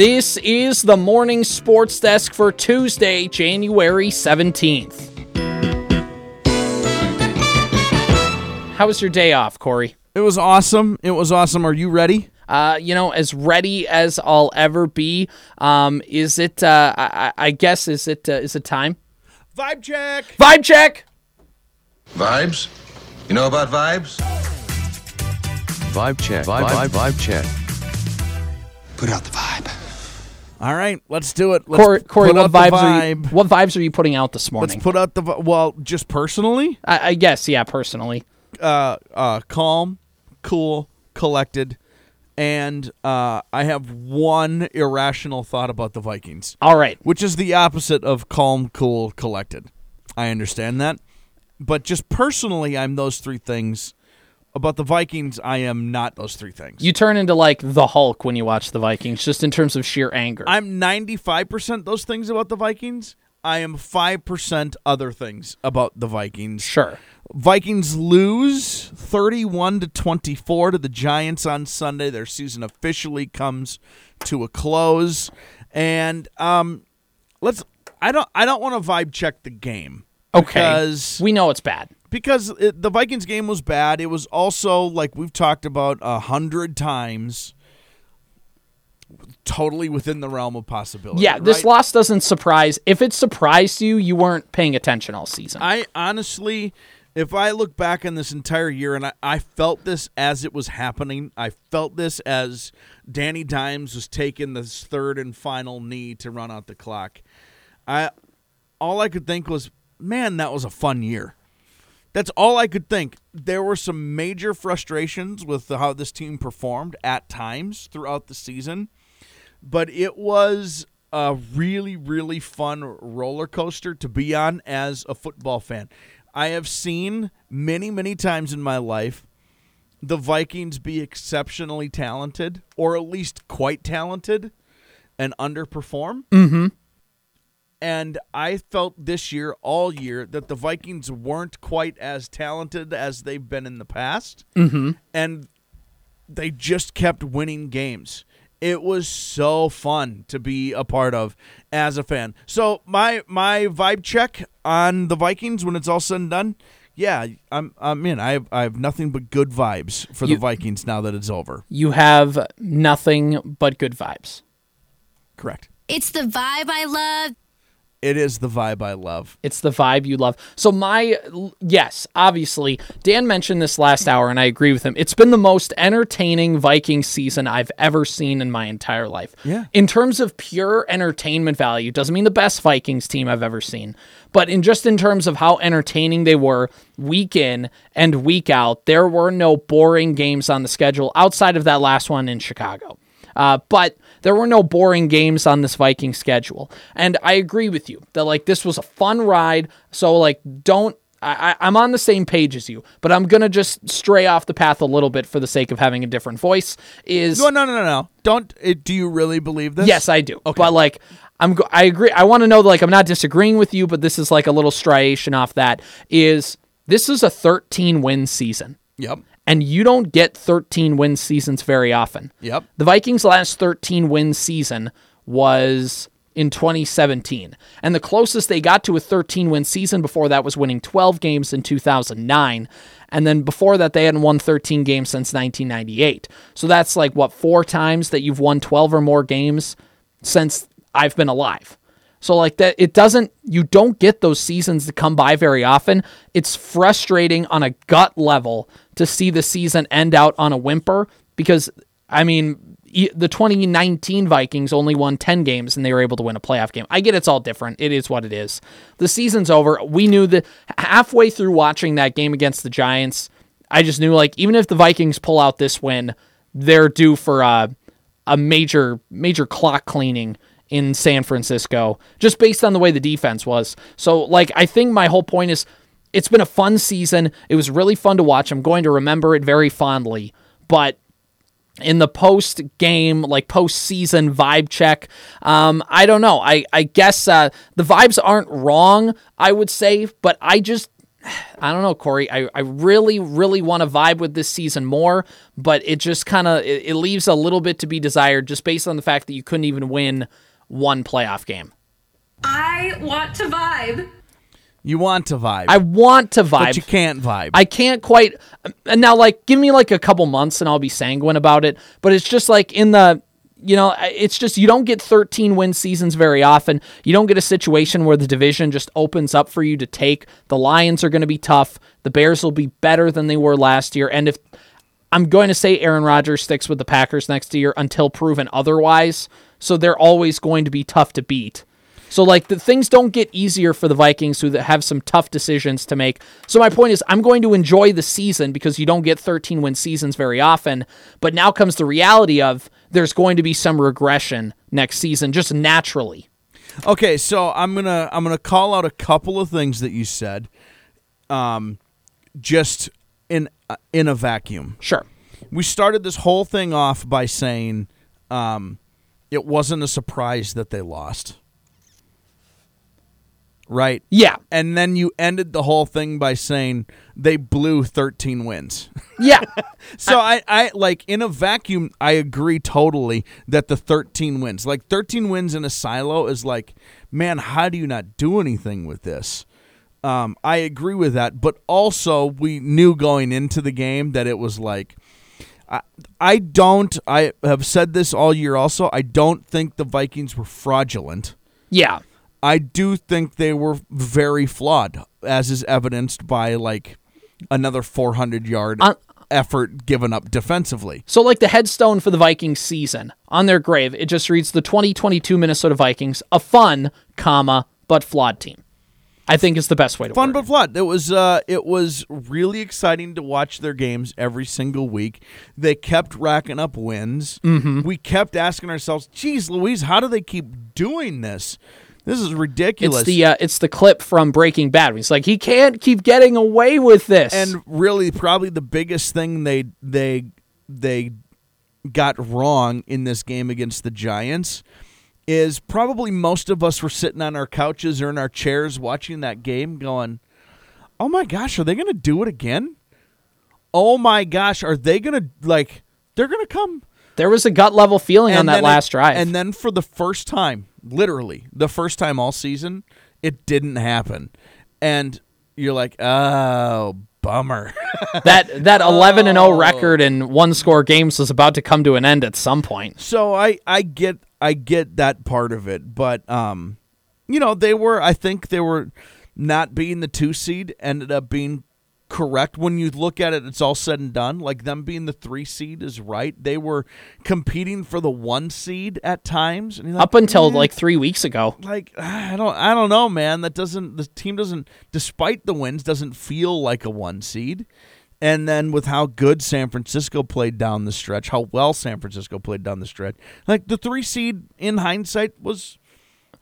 This is the morning sports desk for Tuesday, January 17th. How was your day off, Corey? It was awesome. It was awesome. Are you ready? Uh, you know, as ready as I'll ever be. Um, is it? Uh, I, I guess is it? Uh, is it time? Vibe check. Vibe check. Vibes? You know about vibes? Vibe check. Vibe, vibe, vibe check. Put out the vibe. All right, let's do it. Let's Corey, Corey what vibes are you? What vibes are you putting out this morning? Let's put out the well, just personally, I, I guess, yeah, personally. uh, uh, calm, cool, collected, and uh, I have one irrational thought about the Vikings, All right. which is the opposite of calm, cool, collected. I understand that, but just personally, I'm those three things. About the Vikings, I am not those three things. You turn into like the Hulk when you watch the Vikings, just in terms of sheer anger. I'm 95% those things about the Vikings. I am 5% other things about the Vikings. sure. Vikings lose 31 to 24 to the Giants on Sunday. Their season officially comes to a close. And um let's I don't I don't want to vibe check the game. Okay. Because we know it's bad. Because it, the Vikings game was bad. It was also like we've talked about a hundred times, totally within the realm of possibility. Yeah, this right? loss doesn't surprise. If it surprised you, you weren't paying attention all season. I honestly, if I look back on this entire year, and I, I felt this as it was happening, I felt this as Danny Dimes was taking this third and final knee to run out the clock. I all I could think was, man, that was a fun year. That's all I could think. There were some major frustrations with how this team performed at times throughout the season, but it was a really, really fun roller coaster to be on as a football fan. I have seen many, many times in my life the Vikings be exceptionally talented, or at least quite talented, and underperform. Mm-hmm. And I felt this year, all year, that the Vikings weren't quite as talented as they've been in the past. Mm-hmm. And they just kept winning games. It was so fun to be a part of as a fan. So my my vibe check on the Vikings when it's all said and done, yeah, I'm I'm in. I have I have nothing but good vibes for You- the Vikings now that it's over. you have nothing but good vibes. Correct. It's the vibe I love. It is the vibe I love. It's the vibe you love. So my yes, obviously, Dan mentioned this last hour and I agree with him. It's been the most entertaining Viking season I've ever seen in my entire life. Yeah. In terms of pure entertainment value, doesn't mean the best Vikings team I've ever seen, but in just in terms of how entertaining they were week in and week out, there were no boring games on the schedule outside of that last one in Chicago. Uh, but there were no boring games on this Viking schedule. And I agree with you that like this was a fun ride. So like don't I, I'm on the same page as you, but I'm gonna just stray off the path a little bit for the sake of having a different voice. Is No, no, no, no, no. Don't. It, do you really believe this? Yes, I do. Okay. But like, I'm go- I agree. I want to know like I'm not disagreeing with you, but this is like a little striation off that. Is this is a 13 win season, Yep. And you don't get 13 win seasons very often. Yep. The Vikings' last 13 win season was in 2017, and the closest they got to a 13 win season before that was winning 12 games in 2009. And then before that, they hadn't won 13 games since 1998. So that's like what four times that you've won 12 or more games since I've been alive. So like that it doesn't you don't get those seasons to come by very often. It's frustrating on a gut level to see the season end out on a whimper because I mean the 2019 Vikings only won 10 games and they were able to win a playoff game. I get it's all different. It is what it is. The season's over. We knew that halfway through watching that game against the Giants, I just knew like even if the Vikings pull out this win, they're due for a a major major clock cleaning in San Francisco just based on the way the defense was. So like I think my whole point is it's been a fun season. It was really fun to watch. I'm going to remember it very fondly. But in the post game, like post season vibe check, um, I don't know. I, I guess uh, the vibes aren't wrong, I would say, but I just I don't know, Corey. I, I really, really want to vibe with this season more, but it just kind of it, it leaves a little bit to be desired just based on the fact that you couldn't even win one playoff game. I want to vibe. You want to vibe, I want to vibe. but you can't vibe. I can't quite. And now, like, give me like a couple months and I'll be sanguine about it. But it's just like in the, you know, it's just you don't get 13 win seasons very often. You don't get a situation where the division just opens up for you to take. The Lions are going to be tough. The Bears will be better than they were last year. And if I'm going to say Aaron Rodgers sticks with the Packers next year until proven otherwise, so they're always going to be tough to beat. So like the things don't get easier for the Vikings who have some tough decisions to make. So my point is I'm going to enjoy the season because you don't get 13 win seasons very often, but now comes the reality of there's going to be some regression next season just naturally. Okay, so I'm gonna I'm gonna call out a couple of things that you said, um, just in uh, in a vacuum. Sure. We started this whole thing off by saying, um, it wasn't a surprise that they lost, right? Yeah. And then you ended the whole thing by saying they blew 13 wins. Yeah. So I, I like in a vacuum, I agree totally that the 13 wins, like 13 wins in a silo, is like, man, how do you not do anything with this? Um, I agree with that, but also we knew going into the game that it was like, I, I don't. I have said this all year. Also, I don't think the Vikings were fraudulent. yeah. I do think they were very flawed, as is evidenced by like another 400 yard Uh, effort given up defensively. So like the headstone for the Vikings season on their grave, it just reads the 2022 Minnesota Vikings, a fun, comma, but flawed team. I think is the best way to Fun but it. flawed. It was uh, it was really exciting to watch their games every single week. They kept racking up wins. Mm-hmm. We kept asking ourselves, "Geez, Louise, how do they keep doing this? This is ridiculous." It's the uh, it's the clip from Breaking Bad. He's like, he can't keep getting away with this. and really probably the biggest thing they they they got wrong in this game against the Giants is probably most of us were sitting on our couches or in our chairs watching that game going, "Oh my gosh, are they going to do it again? Oh my gosh, are they going to like they're going to come there was a gut level feeling on that then it- last drive. And then for the first time, literally the first time all season, it didn't happen. And you're like, "Oh, bummer." that that 11 and Oh. 0 record in one score games was about to come to an end at some point. So I I get I get that part of it, but um, you know they were I think they were not being the two seed ended up being correct when you look at it. It's all said and done. Like them being the three seed is right. They were competing for the one seed at times, like, Up until "Eh." like 3 weeks ago. like I don't I don't know, man. That doesn't the team doesn't despite the wins doesn't feel like a one seed. And then with how good San Francisco played down the stretch, how well San Francisco played down the stretch, like the three seed in hindsight was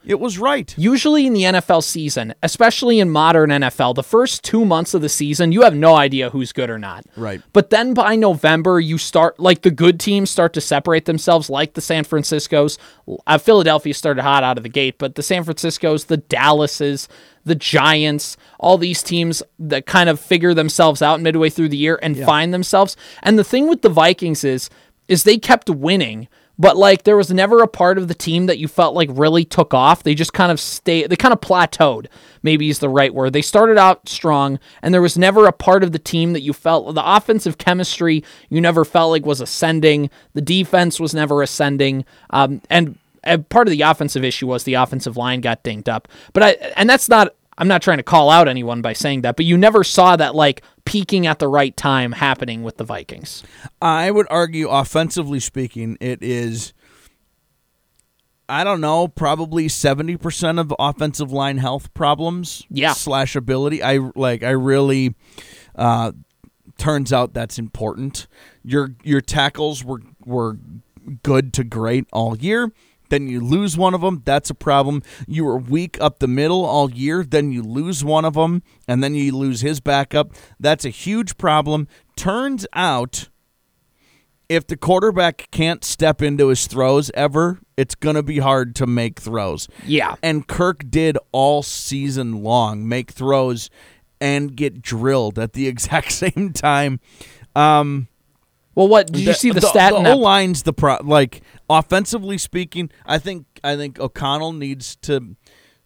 it was right. Usually in the NFL season, especially in modern NFL, the first two months of the season, you have no idea who's good or not. Right. But then by November, you start, like the good teams start to separate themselves, like the San Franciscos. Uh, Philadelphia started hot out of the gate, but the San Franciscos, the Dallases, the Giants, all these teams that kind of figure themselves out midway through the year and find themselves. And the thing with the Vikings is, is they kept winning, but like there was never a part of the team that you felt like really took off. They just kind of stay they kind of plateaued, maybe is the right word. They started out strong and there was never a part of the team that you felt the offensive chemistry you never felt like was ascending. The defense was never ascending. Um, and, and part of the offensive issue was the offensive line got dinged up. But I and that's not I'm not trying to call out anyone by saying that, but you never saw that like peaking at the right time happening with the Vikings. I would argue, offensively speaking, it is. I don't know, probably seventy percent of offensive line health problems. Yeah. slash ability. I like. I really. Uh, turns out that's important. Your your tackles were were good to great all year. Then you lose one of them. That's a problem. You were weak up the middle all year. Then you lose one of them, and then you lose his backup. That's a huge problem. Turns out, if the quarterback can't step into his throws ever, it's going to be hard to make throws. Yeah. And Kirk did all season long make throws and get drilled at the exact same time. Um, Well, what did you see the, stat in The that? O line's the pro. Like offensively speaking, I think I think O'Connell needs to.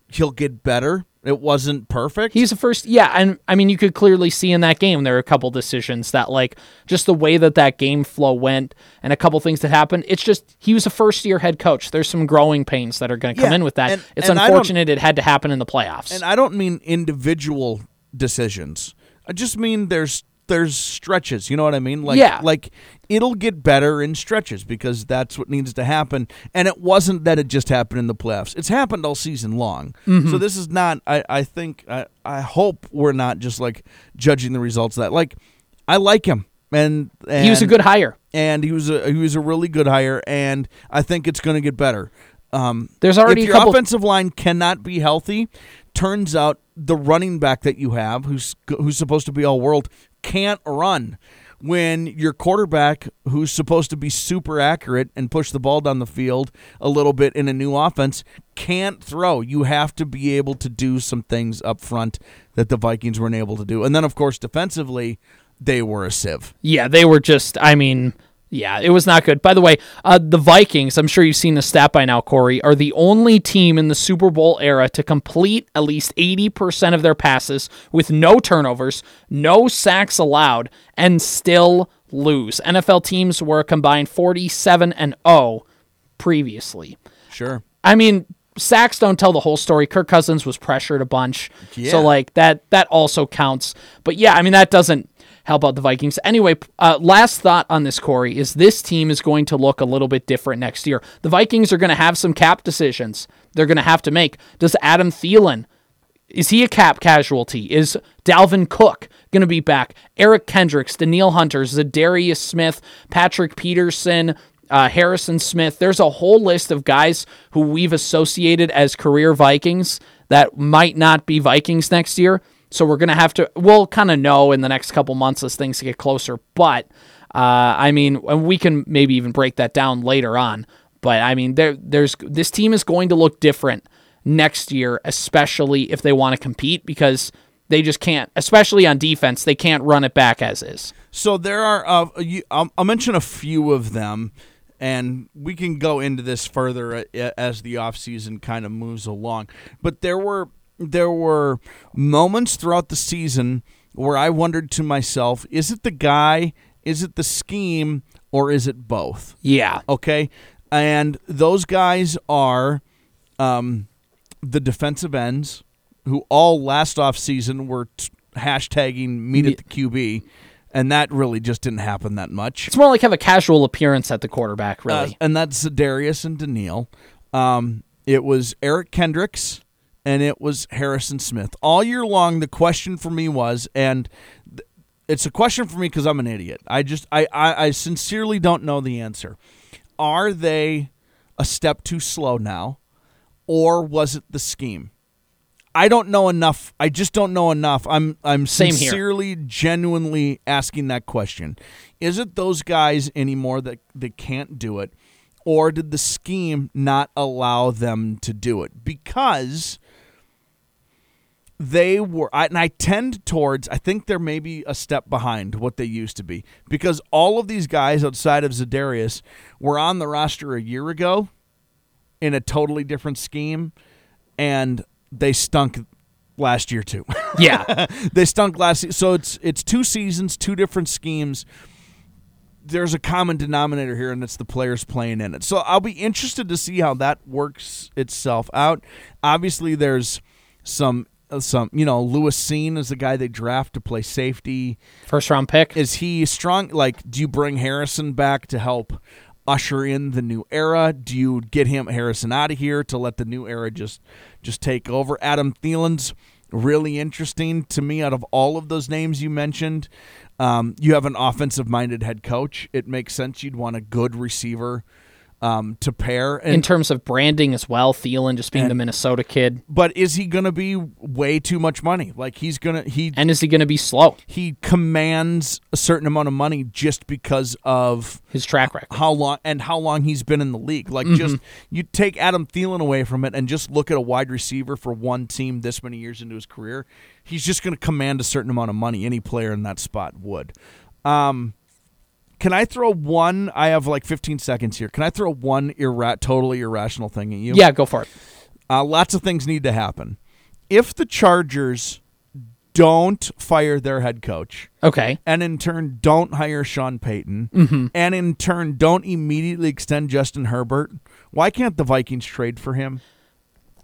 He'll get better. It wasn't perfect. He's the first, yeah, and I mean, you could clearly see in that game there are a couple decisions that, like, just the way that that game flow went, and a couple things that happened. It's just he was a first year head coach. There's some growing pains that are going to come Yeah, in with that. and- it's and unfortunate it had to happen in the playoffs. and I don't mean individual decisions. I just mean there's there's stretches. You know what I mean? Like Yeah. like it'll get better in stretches because that's what needs to happen. And it wasn't that it just happened in the playoffs. It's happened all season long. Mm-hmm. So this is not. I I think I I hope we're not just like judging the results of that. Like I like him. And, and he was a good hire. and he was a he was a really good hire, and I think it's going to get better. Um, There's already if a your couple- offensive line cannot be healthy, turns out the running back that you have, who's who's supposed to be all world, can't run. When your quarterback, who's supposed to be super accurate and push the ball down the field a little bit in a new offense, can't throw. You have to be able to do some things up front that the Vikings weren't able to do. And then, of course, defensively, they were a sieve. Yeah, they were just. I mean, yeah, it was not good. By the way, uh, the Vikings. I'm sure you've seen the stat by now, Corey. Are the only team in the Super Bowl era to complete at least 80 percent of their passes with no turnovers, no sacks allowed, and still lose. NFL teams were a combined 47 and 0 previously. Sure. I mean, sacks don't tell the whole story. Kirk Cousins was pressured a bunch, Yeah. so like that that also counts. But yeah, I mean that doesn't help about the Vikings. Anyway, uh, last thought on this, Corey, is this team is going to look a little bit different next year. The Vikings are going to have some cap decisions they're going to have to make. Does Adam Thielen is he a cap casualty? Is Dalvin Cook going to be back? Eric Kendricks, Danielle Hunter, Za'Darius Smith, Patrick Peterson, uh, Harrison Smith. There's a whole list of guys who we've associated as career Vikings that might not be Vikings next year. So we're going to have to, we'll kind of know in the next couple months as things get closer. But, uh, I mean, and we can maybe even break that down later on. But I mean, there, there's this team is going to look different next year, especially if they want to compete because they just can't, especially on defense, they can't run it back as is. So there are. Uh, you, I'll, I'll mention a few of them, and we can go into this further as the offseason kind of moves along. But there were there were moments throughout the season where I wondered to myself: Is it the guy? Is it the scheme? Or is it both? Yeah. Okay, and those guys are um, the defensive ends who all last off season were t- hashtagging meet at the QB, and that really just didn't happen that much. It's more like have a casual appearance at the quarterback, Uh, really. and that's Darius and Danielle. Um, it was Eric Kendricks and it was Harrison Smith. All year long, the question for me was, and th- it's a question for me because I'm an idiot. I just, I, I, I sincerely don't know the answer. Are they a step too slow now, or was it the scheme? I don't know enough. I just don't know enough. I'm I'm Same here. sincerely, genuinely asking that question. Is it those guys anymore that that can't do it, or did the scheme not allow them to do it? Because they were, I, and I tend towards. I think they're maybe a step behind what they used to be because all of these guys outside of Za'Darius were on the roster a year ago in a totally different scheme, and they stunk last year too. yeah. they stunk last. So it's it's two seasons, two different schemes. There's a common denominator here, and it's the players playing in it. So I'll be interested to see how that works itself out. Obviously, there's some some you know Lewis Cine is the guy they draft to play safety. First round pick. Is he strong? Like, do you bring Harrison back to help usher in the new era? Do you get him Harrison out of here to let the new era just just take over? Adam Thielen's really interesting to me. Out of all of those names you mentioned, um, you have an offensive minded head coach. It makes sense you'd want a good receiver um, to pair. And, in terms of branding as well, Thielen just being the Minnesota kid. but is he going to be way too much money? Like he's gonna he And is he going to be slow? he commands a certain amount of money just because of His track record. how long and how long he's been in the league. Like just you take Adam Thielen away from it and just look at a wide receiver for one team this many years into his career, he's just going to command a certain amount of money. Any player in that spot would. Um, can I throw one? I have like 15 seconds here. Can I throw one irra- totally irrational thing at you? Yeah, go for it. Uh, lots of things need to happen. If the Chargers don't fire their head coach, Okay. and in turn don't hire Sean Payton, and in turn don't immediately extend Justin Herbert, why can't the Vikings trade for him?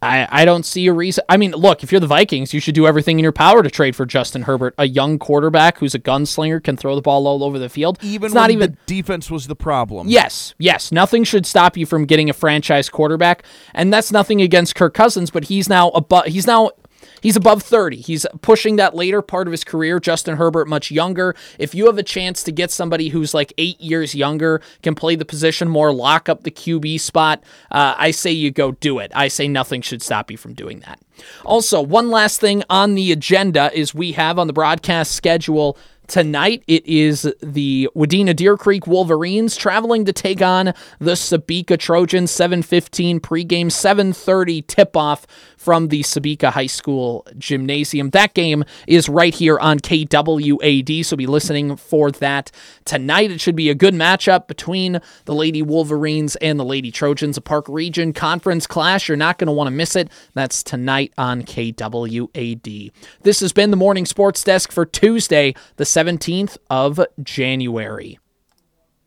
I, I don't see a reason. I mean, look, if you're the Vikings, you should do everything in your power to trade for Justin Herbert, a young quarterback who's a gunslinger, can throw the ball all over the field. Even it's not when even. the defense was the problem. Yes, yes. Nothing should stop you from getting a franchise quarterback, and that's nothing against Kirk Cousins, but he's now above. He's now he's above thirty. He's pushing that later part of his career. Justin Herbert, much younger. If you have a chance to get somebody who's like eight years younger, can play the position more, lock up the QB spot, uh, I say you go do it. I say nothing should stop you from doing that. Also, one last thing on the agenda is we have on the broadcast schedule Tonight it is the Wadena Deer Creek Wolverines traveling to take on the Sebeka Trojans. 7:15 pregame, 7:30 tip-off from the Sebeka High School gymnasium. That game is right here on KWAD, so be listening for that tonight. It should be a good matchup between the Lady Wolverines and the Lady Trojans. A Park Region Conference clash. You're not going to want to miss it. That's tonight on KWAD. This has been the Morning Sports Desk for Tuesday, the 17th of January.